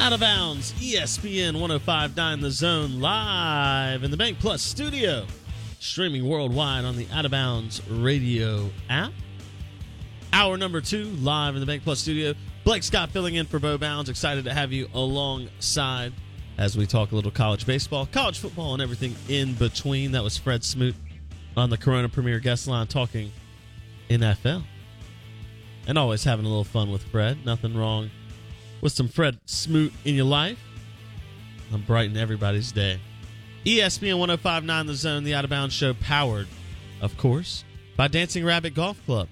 Out of bounds, ESPN 1059 The Zone live in the Bank Plus studio, streaming worldwide on the Out of Bounds radio app. Hour number two, live in the Bank Plus studio. Blake Scott filling in for Bo Bounds. Excited to have you alongside as we talk a little college baseball, college football, and everything in between. That was Fred Smoot on the Corona Premier guest line talking NFL. And always having a little fun with Fred. Nothing wrong with some Fred Smoot in your life. I'm brightening everybody's day. ESPN 1059 The Zone, the Out of Bounds Show, powered, of course, by Dancing Rabbit Golf Club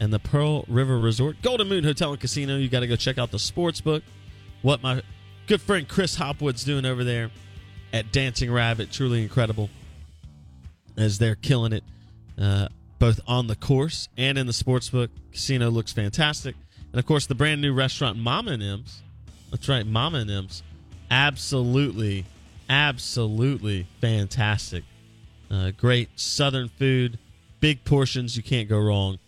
and the Pearl River Resort. Golden Moon Hotel and Casino. You got to go check out the sports book. What my good friend Chris Hopwood's doing over there at Dancing Rabbit. Truly incredible as they're killing it uh, both on the course and in the sports book. Casino looks fantastic. And of course, the brand new restaurant Mama and M's. That's right, Mama and M's. Absolutely, absolutely fantastic. Uh, great southern food, big portions. You can't go wrong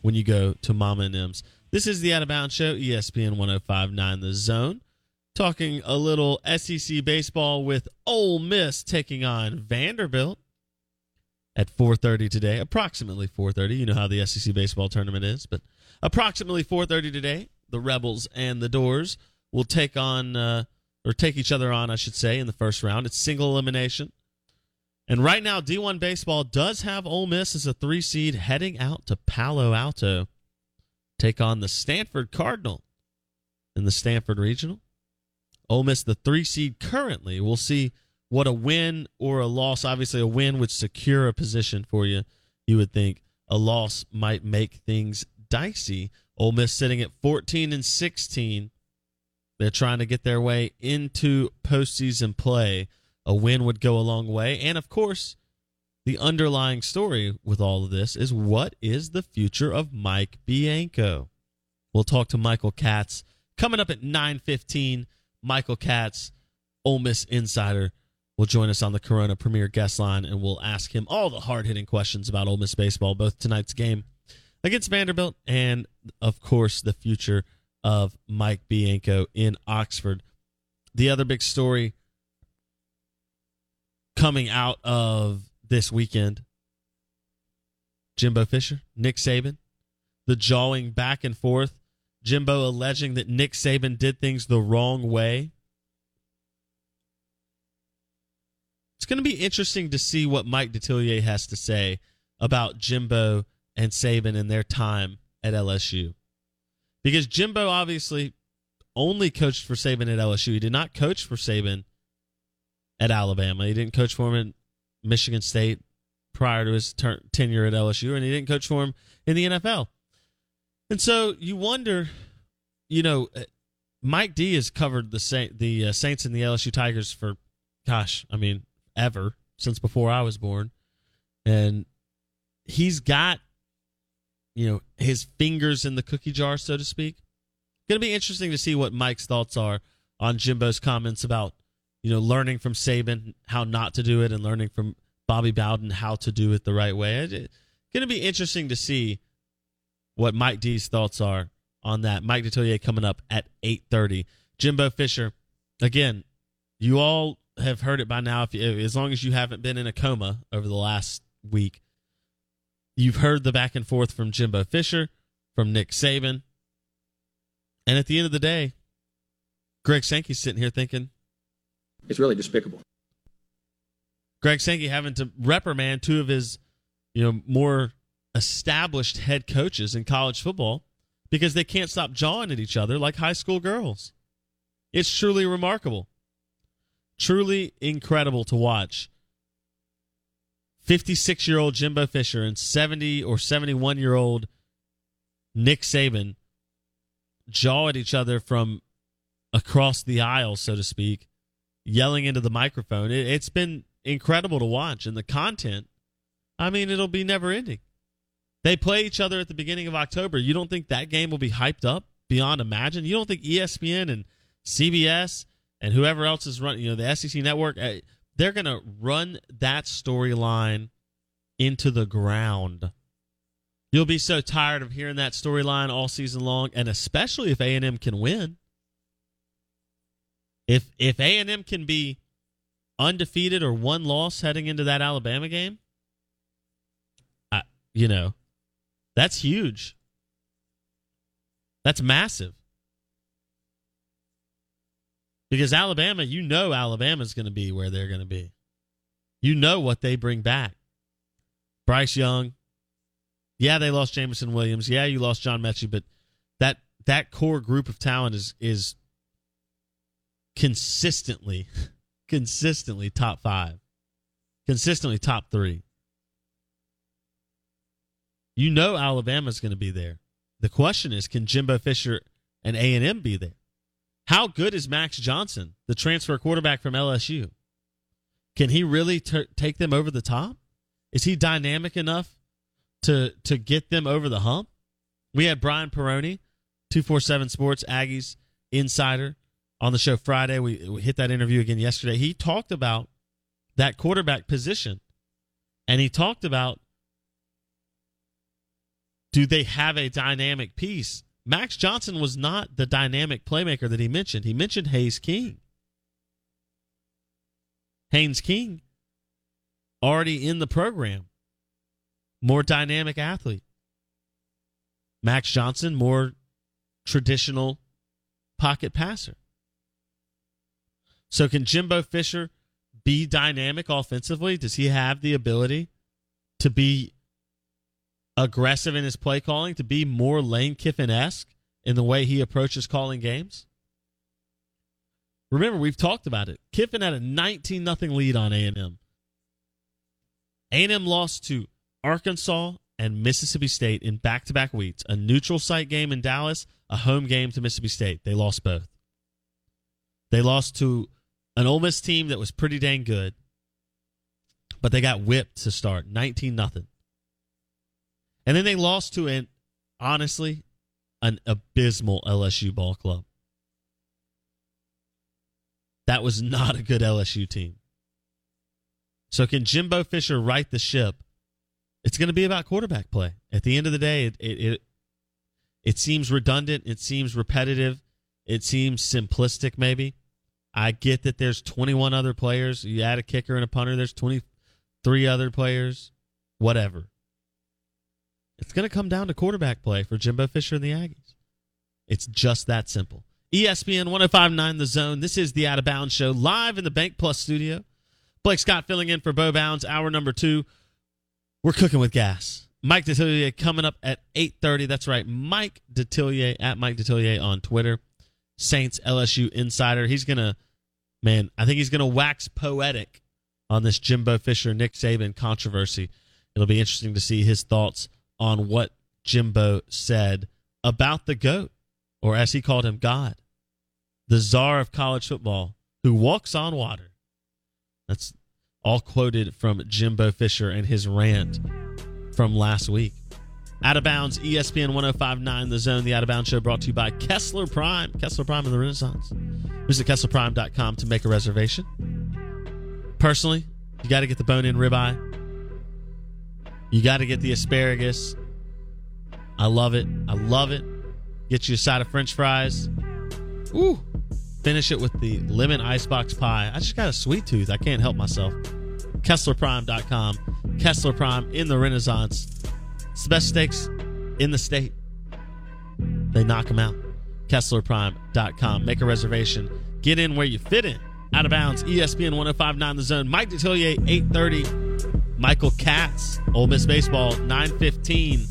when you go to Mama and M's. This is the Out of Bounds Show, ESPN 1059 The Zone. Talking a little SEC baseball with Ole Miss taking on Vanderbilt at 4:30 today, approximately 4:30. You know how the SEC baseball tournament is, but approximately 4:30 today, the Rebels and the Dores will take on uh, or take each other on, I should say, in the first round. It's single elimination. And right now, D1 baseball does have Ole Miss as a three seed heading out to Palo Alto, take on the Stanford Cardinal in the Stanford Regional. Ole Miss, the three seed currently. We'll see what a win or a loss. Obviously, a win would secure a position for you. You would think a loss might make things dicey. Ole Miss sitting at 14 and 16. They're trying to get their way into postseason play. A win would go a long way. And of course, the underlying story with all of this is what is the future of Mike Bianco? We'll talk to Michael Katz coming up at 9:15. Michael Katz, Ole Miss insider, will join us on the Corona Premier guest line, and we'll ask him all the hard-hitting questions about Ole Miss baseball, both tonight's game against Vanderbilt and, of course, the future of Mike Bianco in Oxford. The other big story coming out of this weekend Jimbo Fisher, Nick Saban, the jawing back and forth. Jimbo alleging that Nick Saban did things the wrong way. It's going to be interesting to see what Mike Detillier has to say about Jimbo and Saban and their time at LSU. Because Jimbo obviously only coached for Saban at LSU. He did not coach for Saban at Alabama. He didn't coach for him in Michigan State prior to his ter- tenure at LSU, and he didn't coach for him in the NFL. And so you wonder, you know, uh, Mike D has covered the Sa- the uh, Saints and the LSU Tigers for, gosh, I mean, ever since before I was born, and he's got, you know, his fingers in the cookie jar, so to speak. Going to be interesting to see what Mike's thoughts are on Jimbo's comments about, you know, learning from Saban how not to do it and learning from Bobby Bowden how to do it the right way. It's going to be interesting to see what Mike D's thoughts are on that. Mike Detillier coming up at 8:30. Jimbo Fisher, again, you all have heard it by now. If you, as long as you haven't been in a coma over the last week, you've heard the back and forth from Jimbo Fisher, from Nick Saban, and at the end of the day, Greg Sankey's sitting here thinking it's really despicable. Greg Sankey having to reprimand two of his, you know, more established head coaches in college football because they can't stop jawing at each other like high school girls. It's truly remarkable. Truly incredible to watch. 56 year old Jimbo Fisher and 70 or 71 year old Nick Saban jaw at each other from across the aisle, so to speak, yelling into the microphone. It, has been incredible to watch. And the content, I mean, it'll be never ending. They play each other at the beginning of October. You don't think that game will be hyped up beyond imagine? You don't think ESPN and CBS and whoever else is running, you know, the SEC network, eh, they're going to run that storyline into the ground. You'll be so tired of hearing that storyline all season long, and especially if A&M can win. If if A&M can be undefeated or one loss heading into that Alabama game, I, you know, that's huge. That's massive. Because Alabama, you know Alabama's going to be where they're going to be. You know what they bring back. Bryce Young. Yeah, they lost Jameson Williams. Yeah, you lost John Metchie, but that that core group of talent is is consistently consistently top 5. Consistently top 3. You know Alabama's going to be there. The question is can Jimbo Fisher and A&M be there? How good is Max Johnson, the transfer quarterback from LSU? Can he really t- take them over the top? Is he dynamic enough to to get them over the hump? We had Brian Perroni, 247 Sports Aggies insider on the show Friday. We, we hit that interview again yesterday. He talked about that quarterback position. And he talked about do they have a dynamic piece? Max Johnson was not the dynamic playmaker that he mentioned. He mentioned Hayes King. Haynes King, already in the program, more dynamic athlete. Max Johnson, more traditional pocket passer. So, can Jimbo Fisher be dynamic offensively? Does he have the ability to be aggressive in his play calling, to be more Lane Kiffin esque in the way he approaches calling games? Remember, we've talked about it. Kiffin had a 19 0 lead on A&M. A&M lost to Arkansas and Mississippi State in back-to-back weeks. A neutral site game in Dallas, a home game to Mississippi State. They lost both. They lost to an Ole Miss team that was pretty dang good, but they got whipped to start, 19 nothing. And then they lost to an honestly an abysmal LSU ball club. That was not a good LSU team. So can Jimbo Fisher right the ship? It's going to be about quarterback play. At the end of the day, it, it it, it seems redundant. It seems repetitive. It seems simplistic. Maybe I get that there's 21 other players. You add a kicker and a punter. There's 23 other players. Whatever. It's going to come down to quarterback play for Jimbo Fisher and the Aggies. It's just that simple. ESPN 1059 The Zone. This is the Out of Bounds Show live in the Bank Plus studio. Blake Scott filling in for Bo Bounds, hour number two. We're cooking with gas. Mike Detillier coming up at 8.30. That's right. Mike Detillier at Mike Detillier on Twitter. Saints LSU Insider. He's going to, man, I think he's going to wax poetic on this Jimbo Fisher, Nick Saban controversy. It'll be interesting to see his thoughts on what Jimbo said about the GOAT, or as he called him, God, the czar of college football who walks on water. That's all quoted from Jimbo Fisher and his rant from last week. Out of bounds, ESPN 1059 The Zone, the Out of Bounds show brought to you by Kessler Prime. Kessler Prime in the Renaissance. Visit KesslerPrime.com to make a reservation. Personally, you got to get the bone in ribeye. You got to get the asparagus. I love it. I love it. Get you a side of french fries. Ooh. Finish it with the lemon icebox pie. I just got a sweet tooth. I can't help myself. KesslerPrime.com. Kessler Prime in the Renaissance. It's the best steaks in the state. They knock them out. KesslerPrime.com. Make a reservation. Get in where you fit in. Out of bounds. ESPN 1059 The Zone. Mike Detillier, 830. Michael Katz, Ole Miss Baseball, 915.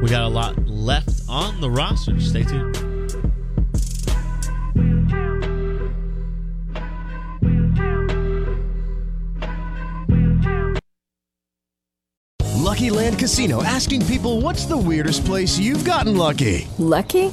We got a lot left on the roster. Stay tuned. Lucky Land Casino asking people what's the weirdest place you've gotten lucky? Lucky?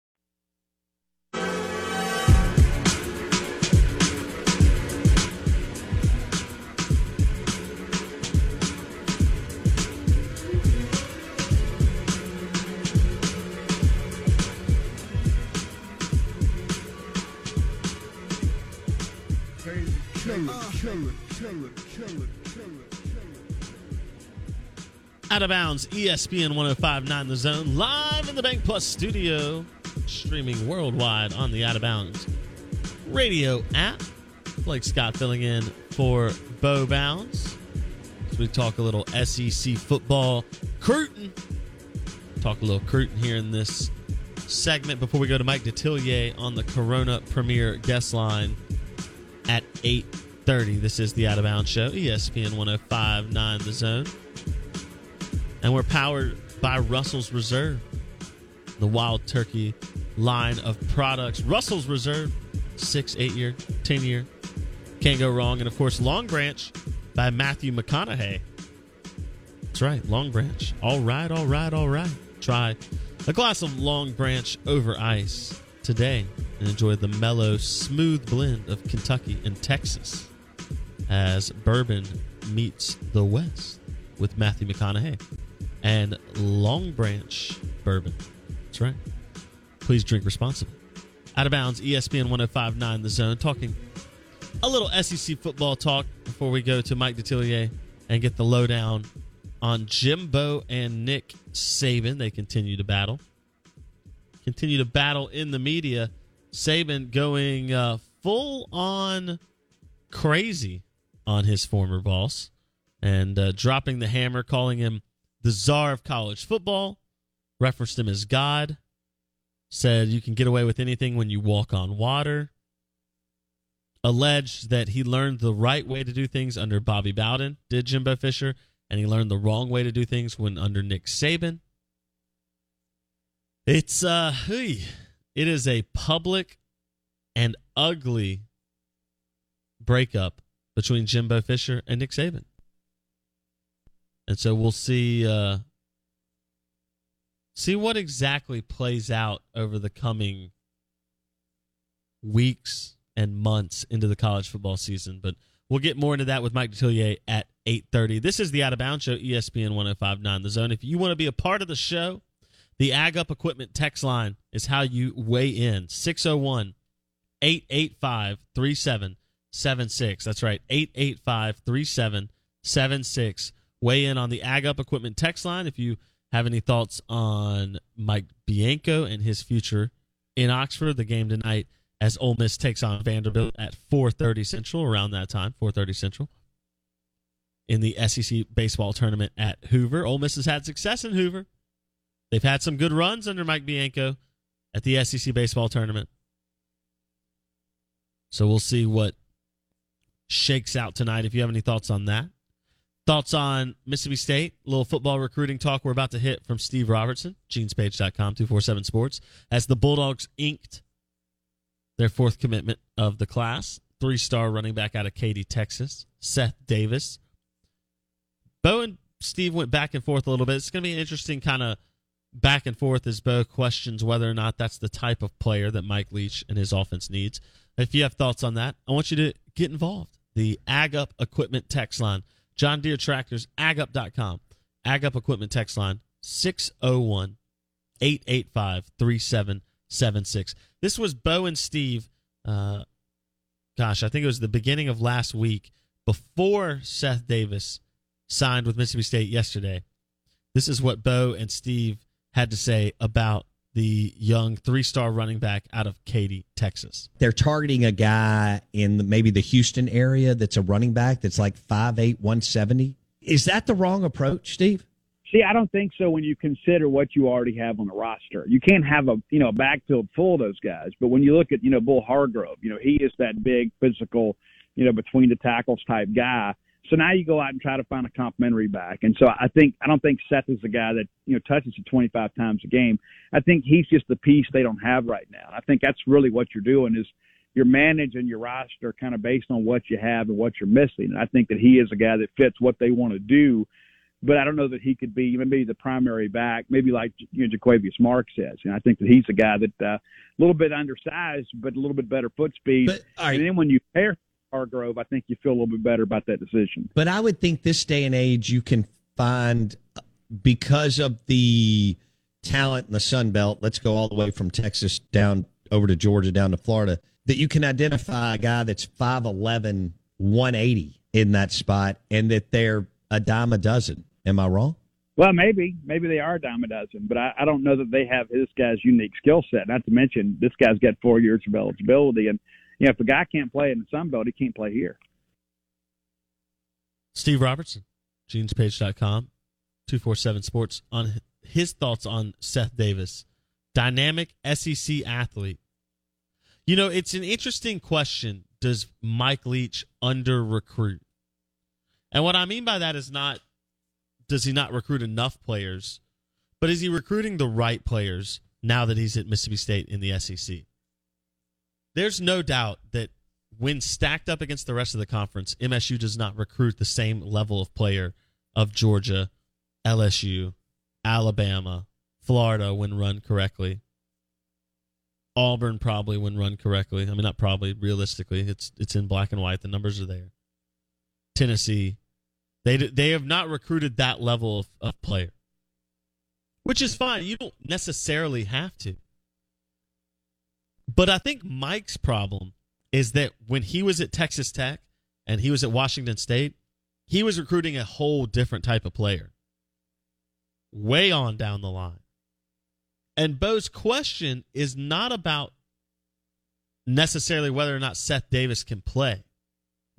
Out of bounds, ESPN 1059 The Zone, live in the Bank Plus studio, streaming worldwide on the Out of Bounds radio app. Blake Scott filling in for Bo Bounds. We talk a little SEC football. Cruton. Talk a little Cruton here in this segment before we go to Mike Detillier on the Corona Premier guest line at 8.30. This is the Out of Bounds Show, ESPN 1059 The Zone. And we're powered by Russell's Reserve, the wild turkey line of products. Russell's Reserve, six, eight year, 10 year. Can't go wrong. And of course, Long Branch by Matthew McConaughey. That's right, Long Branch. All right, all right, all right. Try a glass of Long Branch over ice today and enjoy the mellow, smooth blend of Kentucky and Texas as bourbon meets the West with Matthew McConaughey and Long Branch bourbon. That's right. Please drink responsibly. Out of bounds, ESPN 1059 The Zone, talking a little SEC football talk before we go to Mike Detillier and get the lowdown on Jimbo and Nick Saban. They continue to battle. Continue to battle in the media. Saban going uh, full on crazy on his former boss and uh, dropping the hammer, calling him the czar of college football, referenced him as God, said you can get away with anything when you walk on water, alleged that he learned the right way to do things under Bobby Bowden, did Jimbo Fisher, and he learned the wrong way to do things when under Nick Saban. It's uh it is a public and ugly breakup between Jimbo Fisher and Nick Saban. And so we'll see uh See what exactly plays out over the coming weeks and months into the college football season. But we'll get more into that with Mike Detillier at 8.30. This is the Out of Bounds Show, ESPN 1059 The Zone. If you want to be a part of the show, the Ag Up Equipment text line is how you weigh in. 601 885 3776. That's right, 885 3776. Weigh in on the Ag Up Equipment text line if you have any thoughts on Mike Bianco and his future in Oxford. The game tonight as Ole Miss takes on Vanderbilt at 4:30 Central around that time, 4:30 Central. In the SEC baseball tournament at Hoover, Ole Miss has had success in Hoover. They've had some good runs under Mike Bianco at the SEC baseball tournament. So we'll see what shakes out tonight. If you have any thoughts on that, thoughts on Mississippi State, little football recruiting talk we're about to hit from Steve Robertson, genespage.com, 247 Sports, as the Bulldogs inked their fourth commitment of the class. Three star running back out of Katy, Texas, Seth Davis. Bo and Steve went back and forth a little bit. It's going to be an interesting kind of back and forth as Bo questions whether or not that's the type of player that Mike Leach and his offense needs. If you have thoughts on that, I want you to get involved. The Ag Up Equipment text line, John Deere Tractors, agup.com. Ag Up Equipment text line, 601 885 3776. This was Bo and Steve, uh, gosh, I think it was the beginning of last week before Seth Davis signed with Mississippi State yesterday. This is what Bo and Steve had to say about the young three star running back out of Katy, Texas. They're targeting a guy in the, maybe the Houston area that's a running back that's like 5'8, 170. Is that the wrong approach, Steve? See, I don't think so when you consider what you already have on the roster. You can't have a you know a backfield full of those guys, but when you look at you know Bull Hargrove, you know he is that big physical, you know between the tackles type guy. So now you go out and try to find a complimentary back. And so I think I don't think Seth is the guy that you know touches it 25 times a game. I think he's just the piece they don't have right now. I think that's really what you're doing is you're managing your roster kind of based on what you have and what you're missing. And I think that he is a guy that fits what they want to do. But I don't know that he could be maybe the primary back, maybe like you know Jo'quavious Mark says. And I think that he's a guy that uh, a little bit undersized, but a little bit better foot speed. But, right. And then when you pair Hargrove, I think you feel a little bit better about that decision. But I would think this day and age, you can find because of the talent in the Sun Belt. Let's go all the way from Texas down over to Georgia, down to Florida. That you can identify a guy that's 5'11", 180 in that spot, and that they're a dime a dozen. Am I wrong? Well, maybe, maybe they are a dime a dozen, but I, I don't know that they have this guy's unique skill set. Not to mention, this guy's got four years of eligibility, and you know, if a guy can't play in the Sun Belt, he can't play here. Steve Robertson, genespage.com, 247 Sports, on his thoughts on Seth Davis, dynamic SEC athlete. You know, it's an interesting question. Does Mike Leach under recruit? And what I mean by that is not does he not recruit enough players, but is he recruiting the right players now that he's at Mississippi State in the SEC? There's no doubt that when stacked up against the rest of the conference, MSU does not recruit the same level of player of Georgia, LSU, Alabama, Florida when run correctly. Auburn probably when run correctly. I mean not probably, realistically. It's it's in black and white. The numbers are there. Tennessee, they they have not recruited that level of, of player, which is fine. You don't necessarily have to. But I think Mike's problem is that when he was at Texas Tech and he was at Washington State, he was recruiting a whole different type of player, way on down the line. And Bo's question is not about necessarily whether or not Seth Davis can play.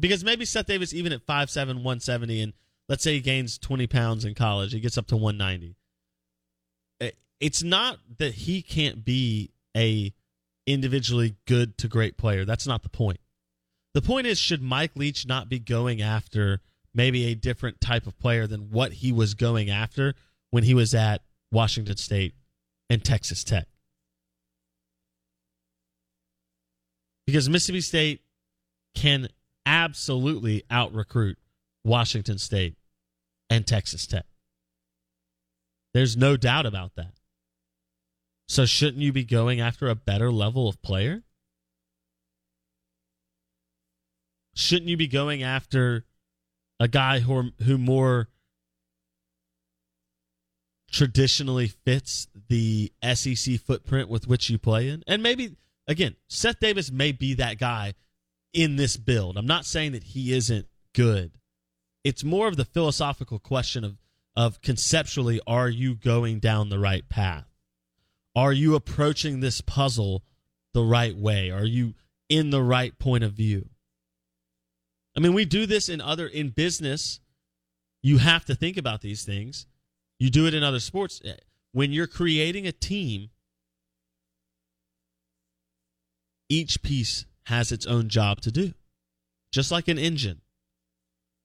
Because maybe Seth Davis, even at 5'7, 170, and let's say he gains 20 pounds in college, he gets up to 190. Eh, it's not that he can't be a individually good to great player. That's not the point. The point is, should Mike Leach not be going after maybe a different type of player than what he was going after when he was at Washington State and Texas Tech? Because Mississippi State can absolutely out recruit Washington State and Texas Tech. There's no doubt about that. So shouldn't you be going after a better level of player? Shouldn't you be going after a guy who who more traditionally fits the SEC footprint with which you play in? And maybe again, Seth Davis may be that guy in this build. I'm not saying that he isn't good. It's more of the philosophical question of of conceptually are you going down the right path? Are you approaching this puzzle the right way? Are you in the right point of view? I mean, we do this in other in business. You have to think about these things. You do it in other sports. Eh, when you're creating a team, each piece has its own job to do. Just like an engine.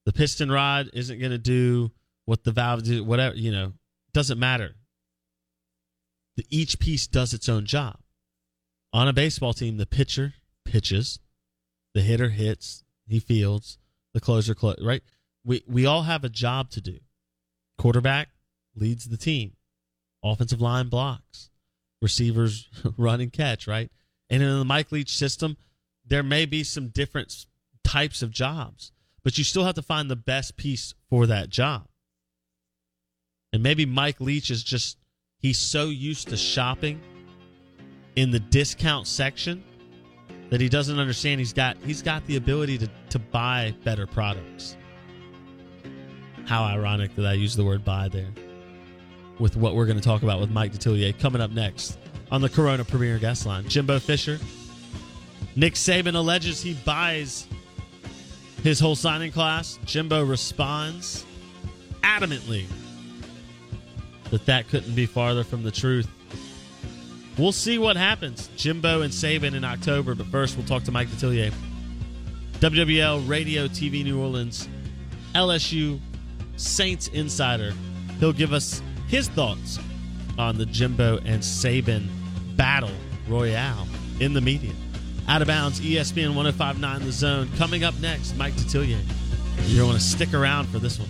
The piston rod isn't going to do what the valve do, whatever, you know, doesn't matter. Each piece does its own job. On a baseball team, the pitcher pitches, the hitter hits, he fields, the closer close, right? We we all have a job to do. Quarterback leads the team. Offensive line blocks. Receivers run and catch, right? And in the Mike Leach system, there may be some different types of jobs, but you still have to find the best piece for that job. And maybe Mike Leach is just he's so used to shopping in the discount section that he doesn't understand he's got he's got the ability to, to buy better products. How ironic that I use the word buy there. With what we're going to talk about with Mike Detillier coming up next on the Corona Premier Guest Line. Jimbo Fisher. Nick Saban alleges he buys his whole signing class. Jimbo responds adamantly that that couldn't be farther from the truth. We'll see what happens. Jimbo and Saban in October, but first we'll talk to Mike Detillier. WWL Radio TV New Orleans, LSU Saints Insider. He'll give us his thoughts on the Jimbo and Saban battle royale in the media. Out of bounds, ESPN 1059 The Zone. Coming up next, Mike Detillier. You're going to stick around for this one.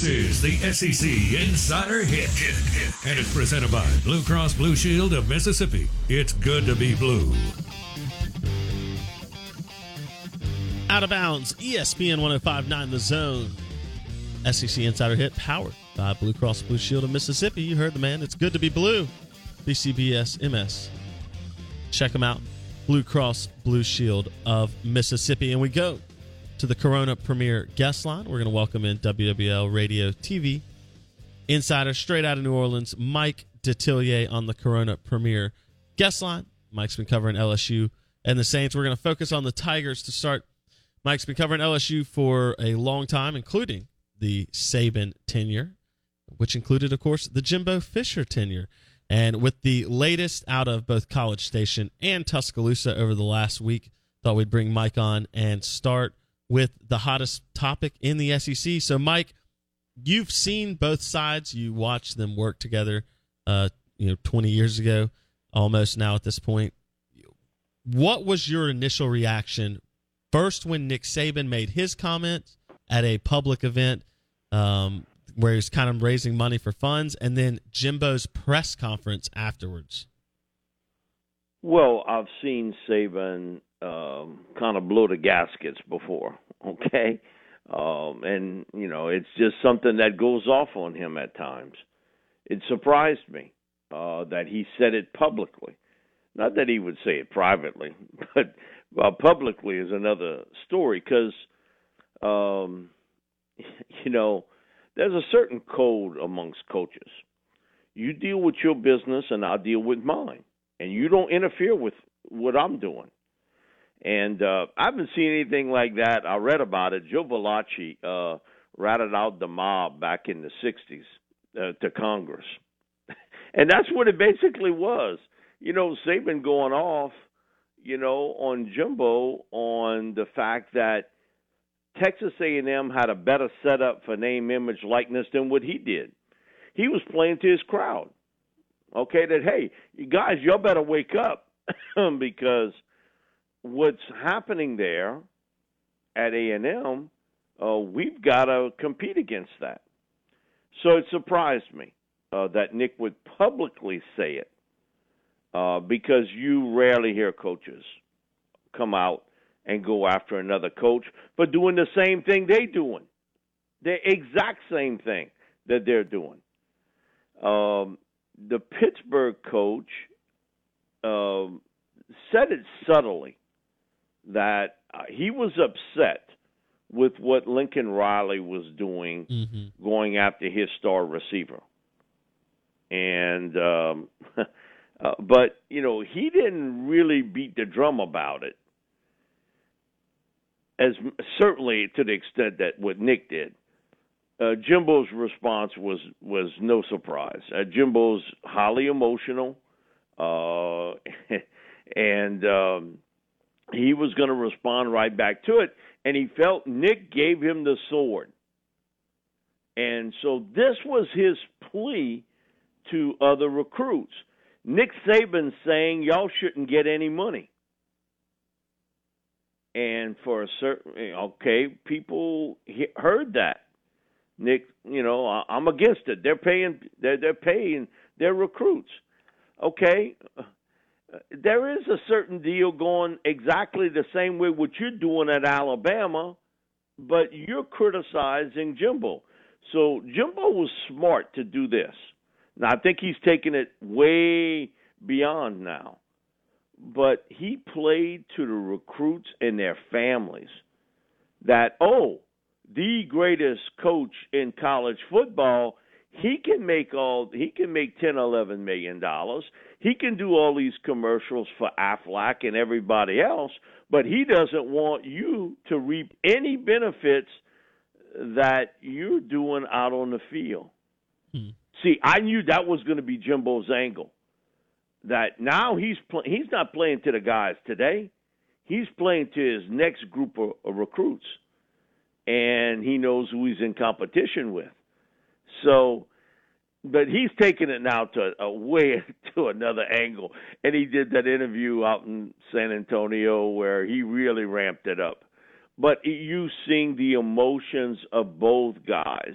This is the SEC Insider Hit. And it's presented by Blue Cross Blue Shield of Mississippi. It's good to be blue. Out of bounds, ESPN 1059 The Zone. SEC Insider Hit powered by Blue Cross Blue Shield of Mississippi. You heard the man. It's good to be blue. BCBS MS. Check them out. Blue Cross Blue Shield of Mississippi. And we go to the Corona Premier guest line. We're going to welcome in WWL Radio TV insider straight out of New Orleans, Mike Detillier on the Corona Premier guest line. Mike's been covering LSU and the Saints. We're going to focus on the Tigers to start. Mike's been covering LSU for a long time, including the Saban tenure, which included, of course, the Jimbo Fisher tenure. And with the latest out of both College Station and Tuscaloosa over the last week, thought we'd bring Mike on and start with the hottest topic in the SEC. So, Mike, you've seen both sides. You watched them work together, uh, you know, 20 years ago, almost now at this point. What was your initial reaction first when Nick Saban made his comments at a public event um, where he's kind of raising money for funds, and then Jimbo's press conference afterwards? Well, I've seen Saban um, kind of blow the gaskets before, okay? Um, and, you know, it's just something that goes off on him at times. It surprised me uh, that he said it publicly. Not that he would say it privately, but uh, publicly is another story because, um, you know, there's a certain code amongst coaches. You deal with your business, and I'll deal with mine, and you don't interfere with what I'm doing. And uh, I haven't seen anything like that. I read about it. Joe Valachi uh, ratted out the mob back in the '60s uh, to Congress, and that's what it basically was. You know, Saban going off, you know, on Jimbo on the fact that Texas A&M had a better setup for name, image, likeness than what he did. He was playing to his crowd. Okay, that hey, you guys, y'all better wake up because what's happening there at A&M, uh, we've got to compete against that. So it surprised me uh, that Nick would publicly say it uh, because you rarely hear coaches come out and go after another coach for doing the same thing they're doing, the exact same thing that they're doing. Um, the Pittsburgh coach um, said it subtly that uh, he was upset with what Lincoln Riley was doing, mm-hmm. going after his star receiver. And um, uh, but you know he didn't really beat the drum about it, as certainly to the extent that what Nick did. Uh, Jimbo's response was was no surprise. Uh, Jimbo's highly emotional, uh, and um, he was going to respond right back to it, and he felt Nick gave him the sword. And so this was his plea to other recruits. Nick Saban saying y'all shouldn't get any money. And for a certain okay, people heard that. Nick, you know, I'm against it. They're paying they're, they're paying their recruits. Okay, there is a certain deal going exactly the same way what you're doing at Alabama, but you're criticizing Jimbo. So Jimbo was smart to do this. Now I think he's taken it way beyond now. But he played to the recruits and their families that oh, the greatest coach in college football he can make all he can make ten eleven million dollars he can do all these commercials for aflac and everybody else but he doesn't want you to reap any benefits that you're doing out on the field. Hmm. see i knew that was going to be jimbo's angle. That now he's pl- he's not playing to the guys today. He's playing to his next group of, of recruits and he knows who he's in competition with. So, but he's taking it now to a way to another angle, and he did that interview out in San Antonio where he really ramped it up. But you seeing the emotions of both guys.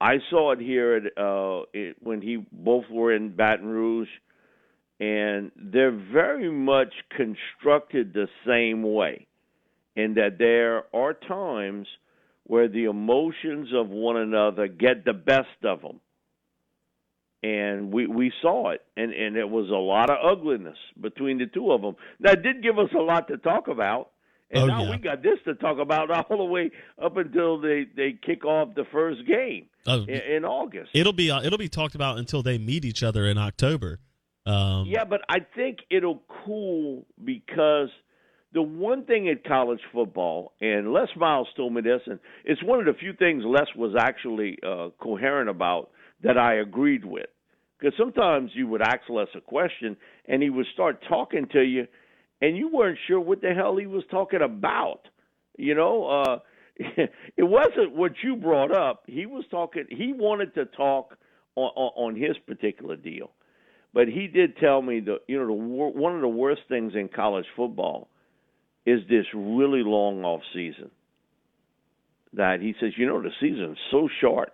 I saw it here at uh, it, when he both were in Baton Rouge, and they're very much constructed the same way, in that there are times – where the emotions of one another get the best of them. And we we saw it, and and it was a lot of ugliness between the two of them. That did give us a lot to talk about, and oh, now yeah. we got this to talk about all the way up until they they kick off the first game oh, in, in, August. It'll be uh, it'll be talked about until they meet each other in October. Um, yeah, but I think it'll cool because the one thing at college football, and Les Miles told me this, and it's one of the few things Les was actually uh, coherent about that I agreed with. Because sometimes you would ask Les a question, and he would start talking to you, and you weren't sure what the hell he was talking about. You know, uh, it wasn't what you brought up. He was talking. He wanted to talk on, on, on his particular deal, but he did tell me that you know the one of the worst things in college football is this really long off season. That he says, you know, the season's so short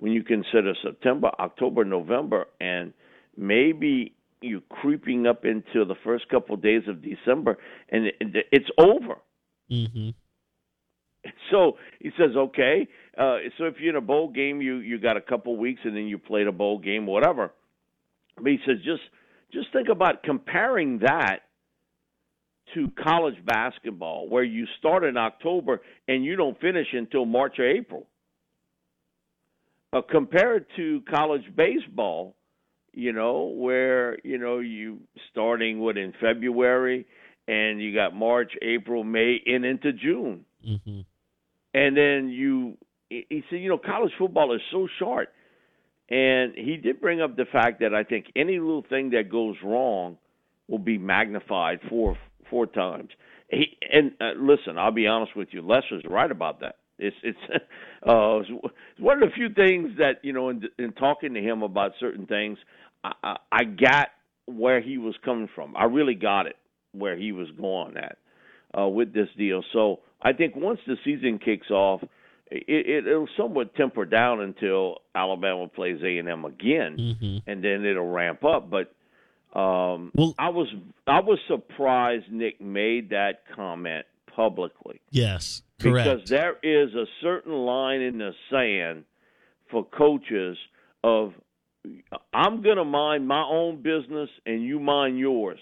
when you consider September, October, November, and maybe you're creeping up into the first couple of days of December, and it, it's over. Mm-hmm. So he says, okay. Uh, so if you're in a bowl game, you you got a couple weeks, and then you played a bowl game, whatever. But he says, just just think about comparing that to college basketball, where you start in October and you don't finish until March or April. Uh, compared to college baseball, you know, where you know you starting what in February and you got March, April, May, and into June, mm-hmm. and then you. He said, you know, college football is so short, and he did bring up the fact that I think any little thing that goes wrong will be magnified four four times. He and uh, listen, I'll be honest with you, Lester's right about that. It's it's uh, it's one of the few things that you know in, in talking to him about certain things, I, I, I got where he was coming from. I really got it where he was going at uh, with this deal. So I think once the season kicks off, it, it, it'll somewhat temper down until Alabama plays A and M again, mm-hmm. and then it'll ramp up. But um, well, I was I was surprised Nick made that comment publicly. Yes, correct. Because there is a certain line in the sand for coaches of I'm going to mind my own business and you mind yours.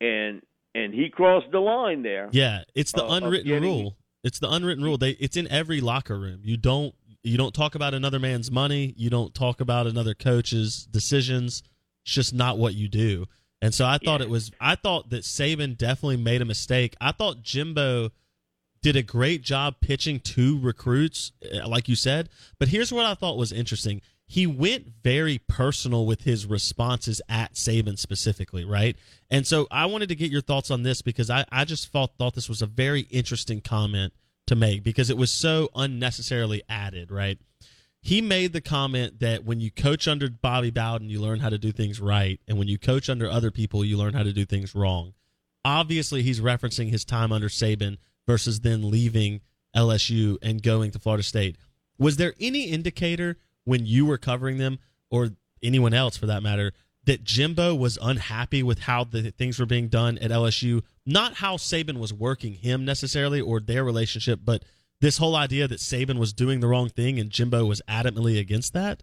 And and he crossed the line there. Yeah, it's the uh, unwritten getting, rule. It's the unwritten rule. They it's in every locker room. You don't you don't talk about another man's money. You don't talk about another coach's decisions. It's just not what you do. And so I thought yeah. it was I thought that Saban definitely made a mistake. I thought Jimbo did a great job pitching two recruits, eh, like you said. But here's what I thought was interesting. He went very personal with his responses at Saban specifically, right? And so I wanted to get your thoughts on this because I, I just thought, thought this was a very interesting comment to make because it was so unnecessarily added, right? He made the comment that when you coach under Bobby Bowden, you learn how to do things right, and when you coach under other people, you learn how to do things wrong. Obviously, he's referencing his time under Saban versus then leaving LSU and going to Florida State. Was there any indicator when you were covering them, or anyone else for that matter, that Jimbo was unhappy with how the things were being done at LSU? Not how Saban was working him necessarily or their relationship, but – this whole idea that Saban was doing the wrong thing and Jimbo was adamantly against that?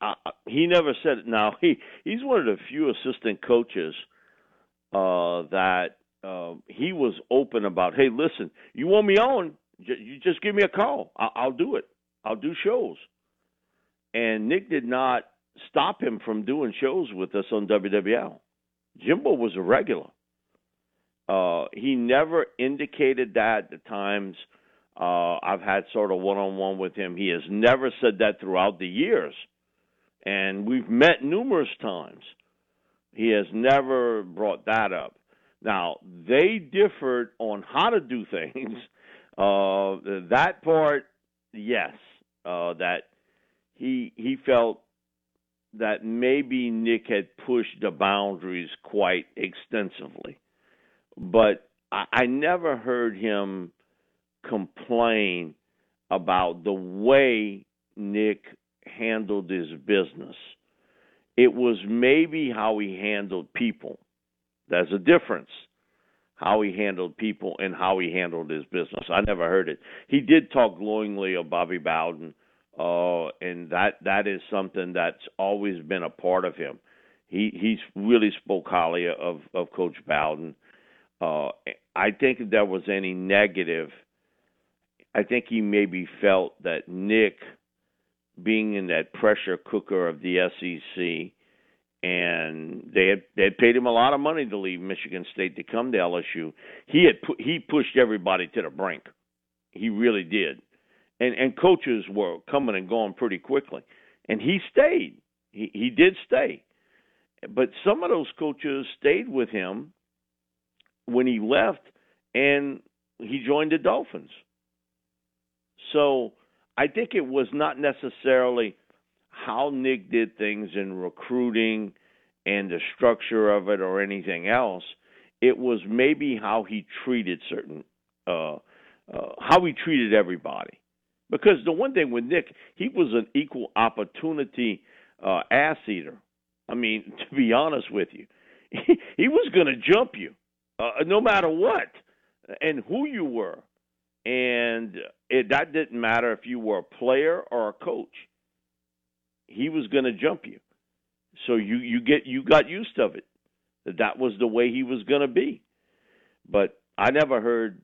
Uh, he never said it. Now he he's one of the few assistant coaches uh, that uh, he was open about. Hey, listen, you want me on? You just give me a call. I'll, I'll do it. I'll do shows. And Nick did not stop him from doing shows with us on WWL. Jimbo was a regular. Uh, he never indicated that at times uh, I've had sort of one on one with him. He has never said that throughout the years. And we've met numerous times. He has never brought that up. Now, they differed on how to do things. Uh, that part, yes, uh, that he he felt that maybe Nick had pushed the boundaries quite extensively, but I, I never heard him complain about the way Nick handled his business. It was maybe how he handled people. There's a difference. How he handled people and how he handled his business. I never heard it. He did talk glowingly of Bobby Bowden, uh, and that that is something that's always been a part of him. He he's really spoke highly of of Coach Bowden. Uh, I think if there was any negative I think he maybe felt that Nick, being in that pressure cooker of the SEC, and they had they had paid him a lot of money to leave Michigan State to come to LSU. He had pu- he pushed everybody to the brink. He really did, and and coaches were coming and going pretty quickly, and he stayed. He he did stay, but some of those coaches stayed with him when he left, and he joined the Dolphins. So I think it was not necessarily how Nick did things in recruiting and the structure of it or anything else. It was maybe how he treated certain, uh, uh, how he treated everybody. Because the one thing with Nick, he was an equal opportunity uh, ass eater. I mean, to be honest with you, he, he was going to jump you, uh, no matter what, and who you were, and it, that didn't matter if you were a player or a coach. He was going to jump you, so you you get you got used of it. That that was the way he was going to be. But I never heard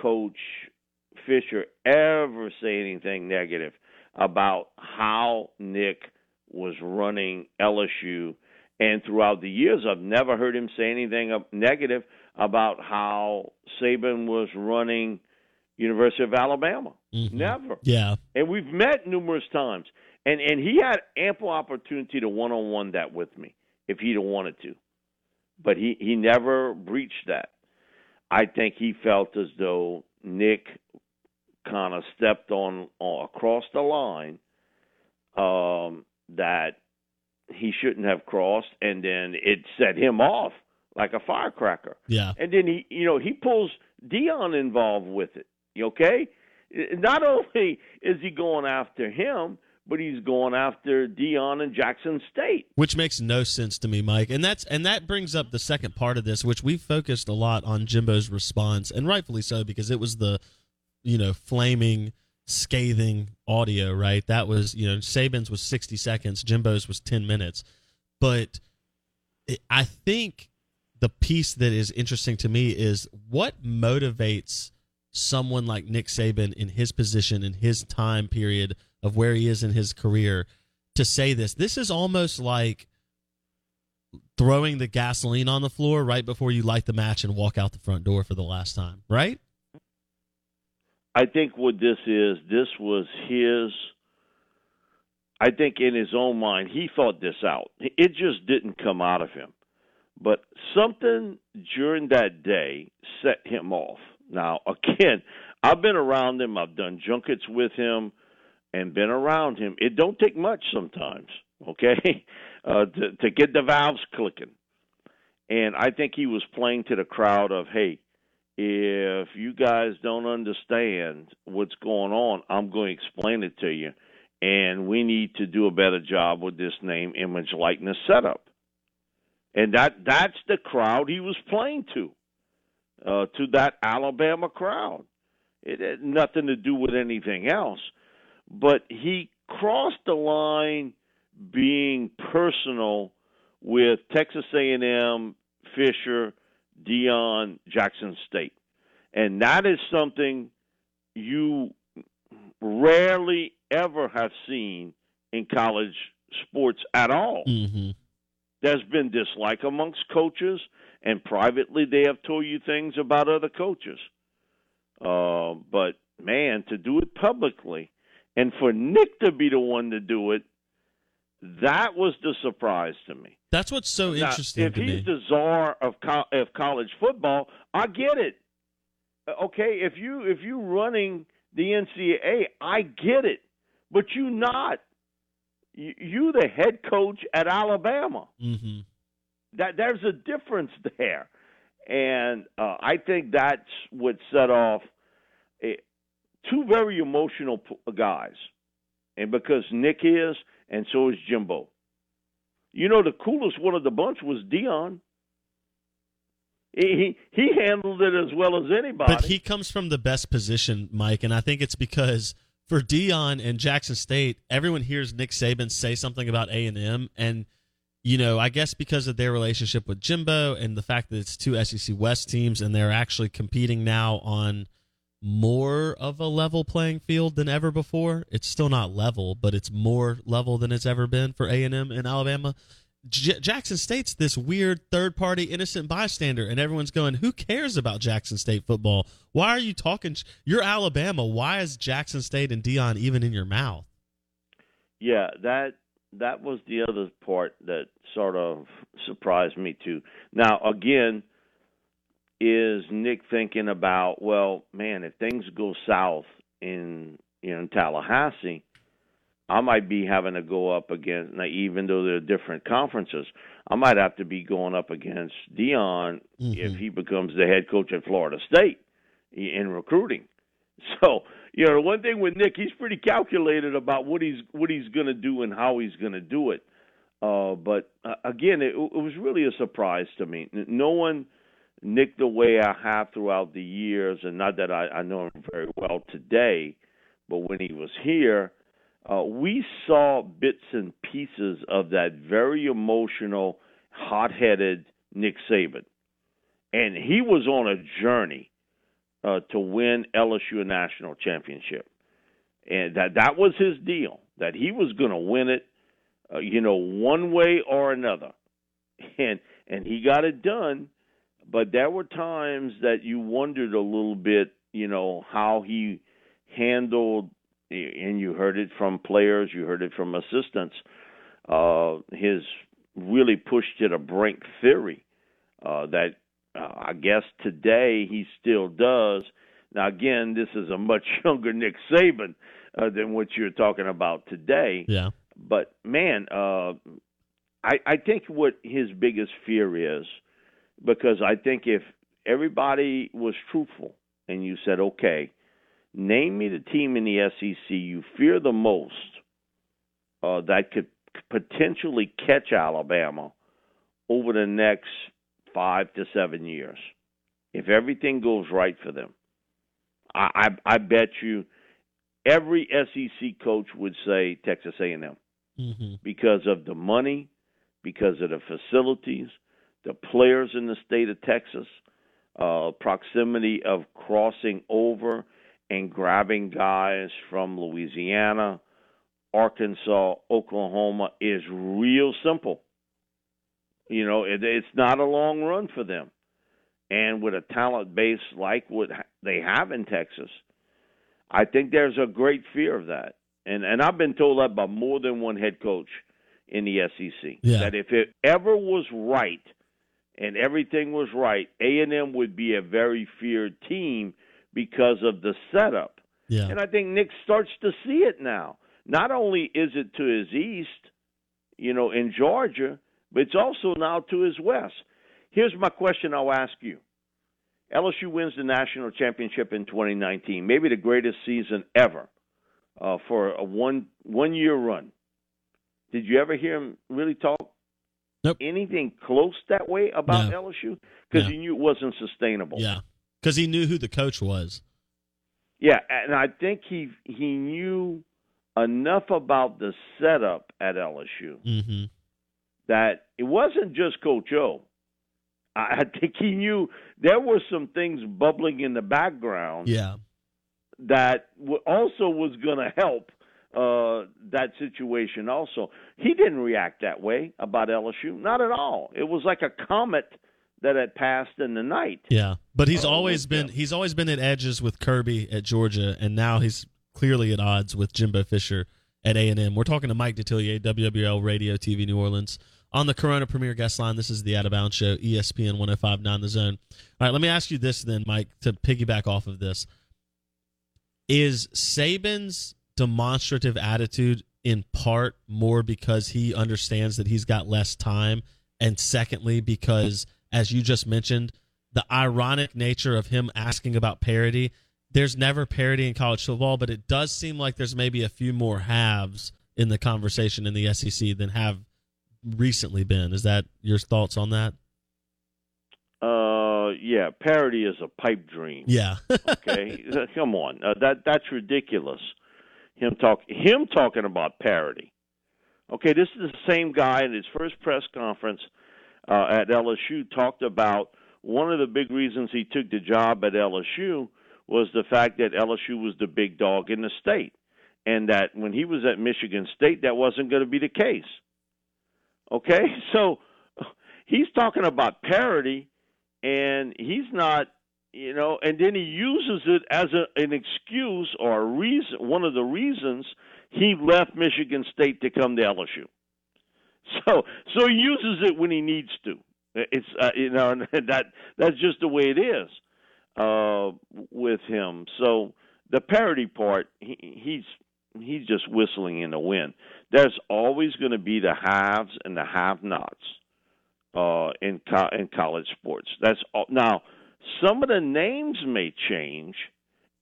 Coach Fisher ever say anything negative about how Nick was running LSU. And throughout the years, I've never heard him say anything negative about how Saban was running University of Alabama. Mm-hmm. Never. Yeah. And we've met numerous times. And and he had ample opportunity to one on one that with me if he'd have wanted to. But he, he never breached that. I think he felt as though Nick kind of stepped on, on across the line um, that he shouldn't have crossed, and then it set him off like a firecracker. Yeah. And then he, you know, he pulls Deion involved with it. Okay. Not only is he going after him, but he's going after Deion and Jackson State. Which makes no sense to me, Mike. And that's and that brings up the second part of this, which we focused a lot on Jimbo's response, and rightfully so, because it was the you know, flaming, scathing audio, right? That was, you know, Saban's was 60 seconds, Jimbo's was 10 minutes. But I think the piece that is interesting to me is what motivates someone like Nick Saban in his position, in his time period of where he is in his career, to say this. This is almost like throwing the gasoline on the floor right before you light the match and walk out the front door for the last time, right? I think what this is, this was his. I think in his own mind, he thought this out. It just didn't come out of him. But something during that day set him off. Now, again, I've been around him. I've done junkets with him and been around him. It don't take much sometimes, okay, uh, to, to get the valves clicking. And I think he was playing to the crowd of, hey, if you guys don't understand what's going on, I'm going to explain it to you. And we need to do a better job with this name, image, likeness setup. And that that's the crowd he was playing to, uh, to that Alabama crowd. It had nothing to do with anything else. But he crossed the line being personal with Texas A&M, Fisher, Deion Jackson State. And that is something you rarely ever have seen in college sports at all. Mm-hmm. There's been dislike amongst coaches, and privately they have told you things about other coaches. Uh, but man, to do it publicly, and for Nick to be the one to do it, that was the surprise to me. That's what's so Now, interesting if he's me. the czar of co- of college football, I get it. Uh, Okay, if you if you running the NCAA, I get it, but you not. You, you the head coach at Alabama. mm-hmm. That there's a difference there, and uh, I think that's what set off eh, two very emotional guys, and because Nick is, and so is Jimbo. You know, the coolest one of the bunch was Deion. He he handled it as well as anybody. But he comes from the best position, Mike, and I think it's because for Deion and Jackson State, everyone hears Nick Saban say something about A and M, and you know, I guess because of their relationship with Jimbo and the fact that it's two SEC West teams and they're actually competing now on more of a level playing field than ever before. It's still not level, but it's more level than it's ever been for A and M and Alabama. J- Jackson State's this weird third party innocent bystander, and everyone's going, Who cares about Jackson State football? Why are you talking? You're Alabama. Why is Jackson State and Deion even in your mouth? Yeah, that that was the other part that sort of surprised me too. Now, again, is Nick thinking about, well, man, if things go south in in Tallahassee, I might be having to go up against, now, even though they're different conferences, I might have to be going up against Deion Mm-hmm. if he becomes the head coach at Florida State in recruiting. So, you know, one thing with Nick, he's pretty calculated about what he's what he's going to do and how he's going to do it. Uh, but uh, again, it, it was really a surprise to me. No one Nick the way I have throughout the years, and not that I, I know him very well today, but when he was here, uh, we saw bits and pieces of that very emotional, hot-headed Nick Saban, and he was on a journey uh, to win LSU a national championship, and that that was his deal. That he was going to win it, uh, you know, one way or another, and and he got it done. But there were times that you wondered a little bit, you know, how he handled, and you heard it from players, you heard it from assistants, uh, his really pushed to the brink theory uh, that uh, I guess today he still does. Now, again, this is a much younger Nick Saban uh, than what you're talking about today. Yeah. But man, uh, I I think what his biggest fear is because I think if everybody was truthful and you said, okay, name me the team in the SEC you fear the most uh, that could potentially catch Alabama over the next five to seven years, if everything goes right for them, I I, I bet you every SEC coach would say Texas A&M Mm-hmm. because of the money, because of the facilities, the players in the state of Texas, uh, proximity of crossing over and grabbing guys from Louisiana, Arkansas, Oklahoma is real simple. You know, it, it's not a long run for them. And with a talent base like what they have in Texas, I think there's a great fear of that. And and I've been told that by more than one head coach in the SEC Yeah. that if it ever was right and everything was right, A&M would be a very feared team because of the setup. Yeah. And I think Nick starts to see it now. Not only is it to his east, you know, in Georgia, but it's also now to his west. Here's my question I'll ask you. LSU wins the national championship in 2019, maybe the greatest season ever uh, for a one one year run. Did you ever hear him really talk nope. anything close that way about No. LSU? Because No. he knew it wasn't sustainable. Yeah. Because he knew who the coach was. Yeah, and I think he he knew enough about the setup at LSU Mm-hmm. That it wasn't just Coach O. I think he knew there were some things bubbling in the background Yeah. that also was going to help uh, that situation. Also, he didn't react that way about LSU, not at all. It was like a comet that had passed in the night. Yeah, but he's Oh, always been them. he's always been at edges with Kirby at Georgia, and now he's clearly at odds with Jimbo Fisher at A and M. We're talking to Mike Detillier, WWL Radio TV New Orleans, on the Corona Premier Guest Line. This is the Out of Bounds Show, ESPN 105.9 The Zone. All right, let me ask you this then, Mike, to piggyback off of this: Is Saban's demonstrative attitude in part more because he understands that he's got less time, and secondly because, as you just mentioned, the ironic nature of him asking about parity. There's never parity in college football, but it does seem like there's maybe a few more halves in the conversation in the SEC than have recently been. Is that your thoughts on that? Uh, yeah, parity is a pipe dream. Yeah. okay, come on, uh, that that's ridiculous. Him talk him talking about parity. Okay, this is the same guy in his first press conference uh, at LSU talked about one of the big reasons he took the job at LSU was the fact that LSU was the big dog in the state, and that when he was at Michigan State, that wasn't going to be the case. Okay, so he's talking about parity, and he's not, you know, and then he uses it as a, an excuse or a reason, one of the reasons he left Michigan State to come to LSU. So, so he uses it when he needs to. It's uh, you know that that's just the way it is uh, with him. So the parity part, he, he's he's just whistling in the wind. There's always going to be the haves and the have-nots uh, in co- in college sports. That's all. Now, some of the names may change,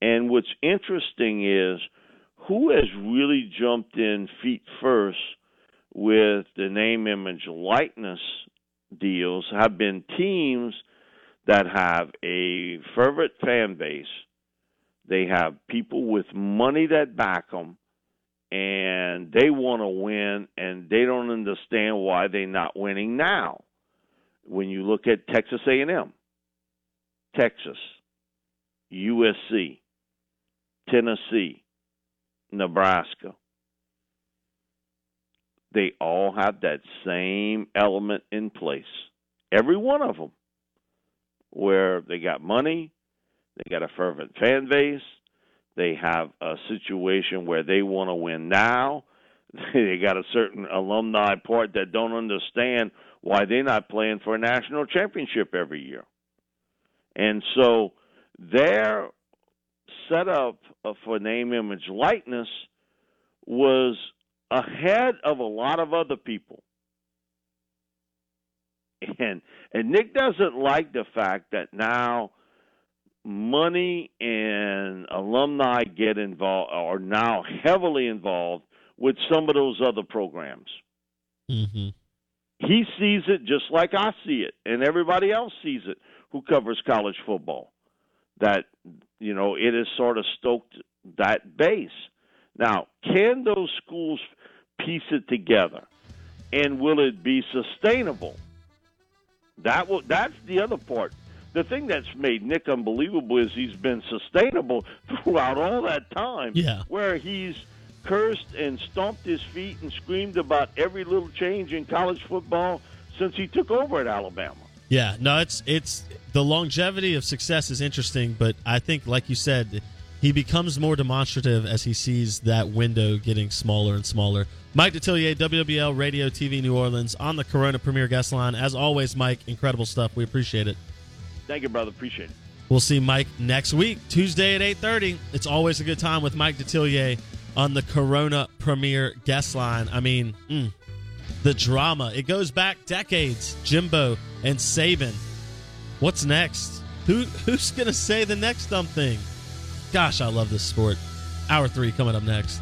and what's interesting is who has really jumped in feet first with the name, image, likeness deals have been teams that have a fervent fan base. They have people with money that back them, and they want to win, and they don't understand why they're not winning now. When you look at Texas A&M, Texas, USC, Tennessee, Nebraska, they all have that same element in place. Every one of them, where they got money, they got a fervent fan base, they have a situation where they want to win now. They got a certain alumni part that don't understand why they're not playing for a national championship every year. And so their setup for name, image, likeness was ahead of a lot of other people. And and Nick doesn't like the fact that now money and alumni get involved are now heavily involved with some of those other programs. Mm-hmm. He sees it just like I see it, and everybody else sees it who covers college football. That you know it has sort of stoked that base. Now, can those schools piece it together, and will it be sustainable? That will. That's the other part. The thing that's made Nick unbelievable is he's been sustainable throughout all that time. Yeah. Where he's cursed and stomped his feet and screamed about every little change in college football since he took over at Alabama. Yeah, no, it's it's the longevity of success is interesting, but I think, like you said, he becomes more demonstrative as he sees that window getting smaller and smaller. Mike Detillier, WWL Radio TV New Orleans, on the Corona Premier Guest Line. As always, Mike, incredible stuff. We appreciate it. Thank you, brother. Appreciate it. We'll see Mike next week, Tuesday at 8.30. It's always a good time with Mike Detillier on the Corona Premier Guest Line. I mean, mm, the drama. It goes back decades. Jimbo and Saban. What's next? Who Who's going to say the next dumb thing? Gosh, I love this sport. Hour three coming up next.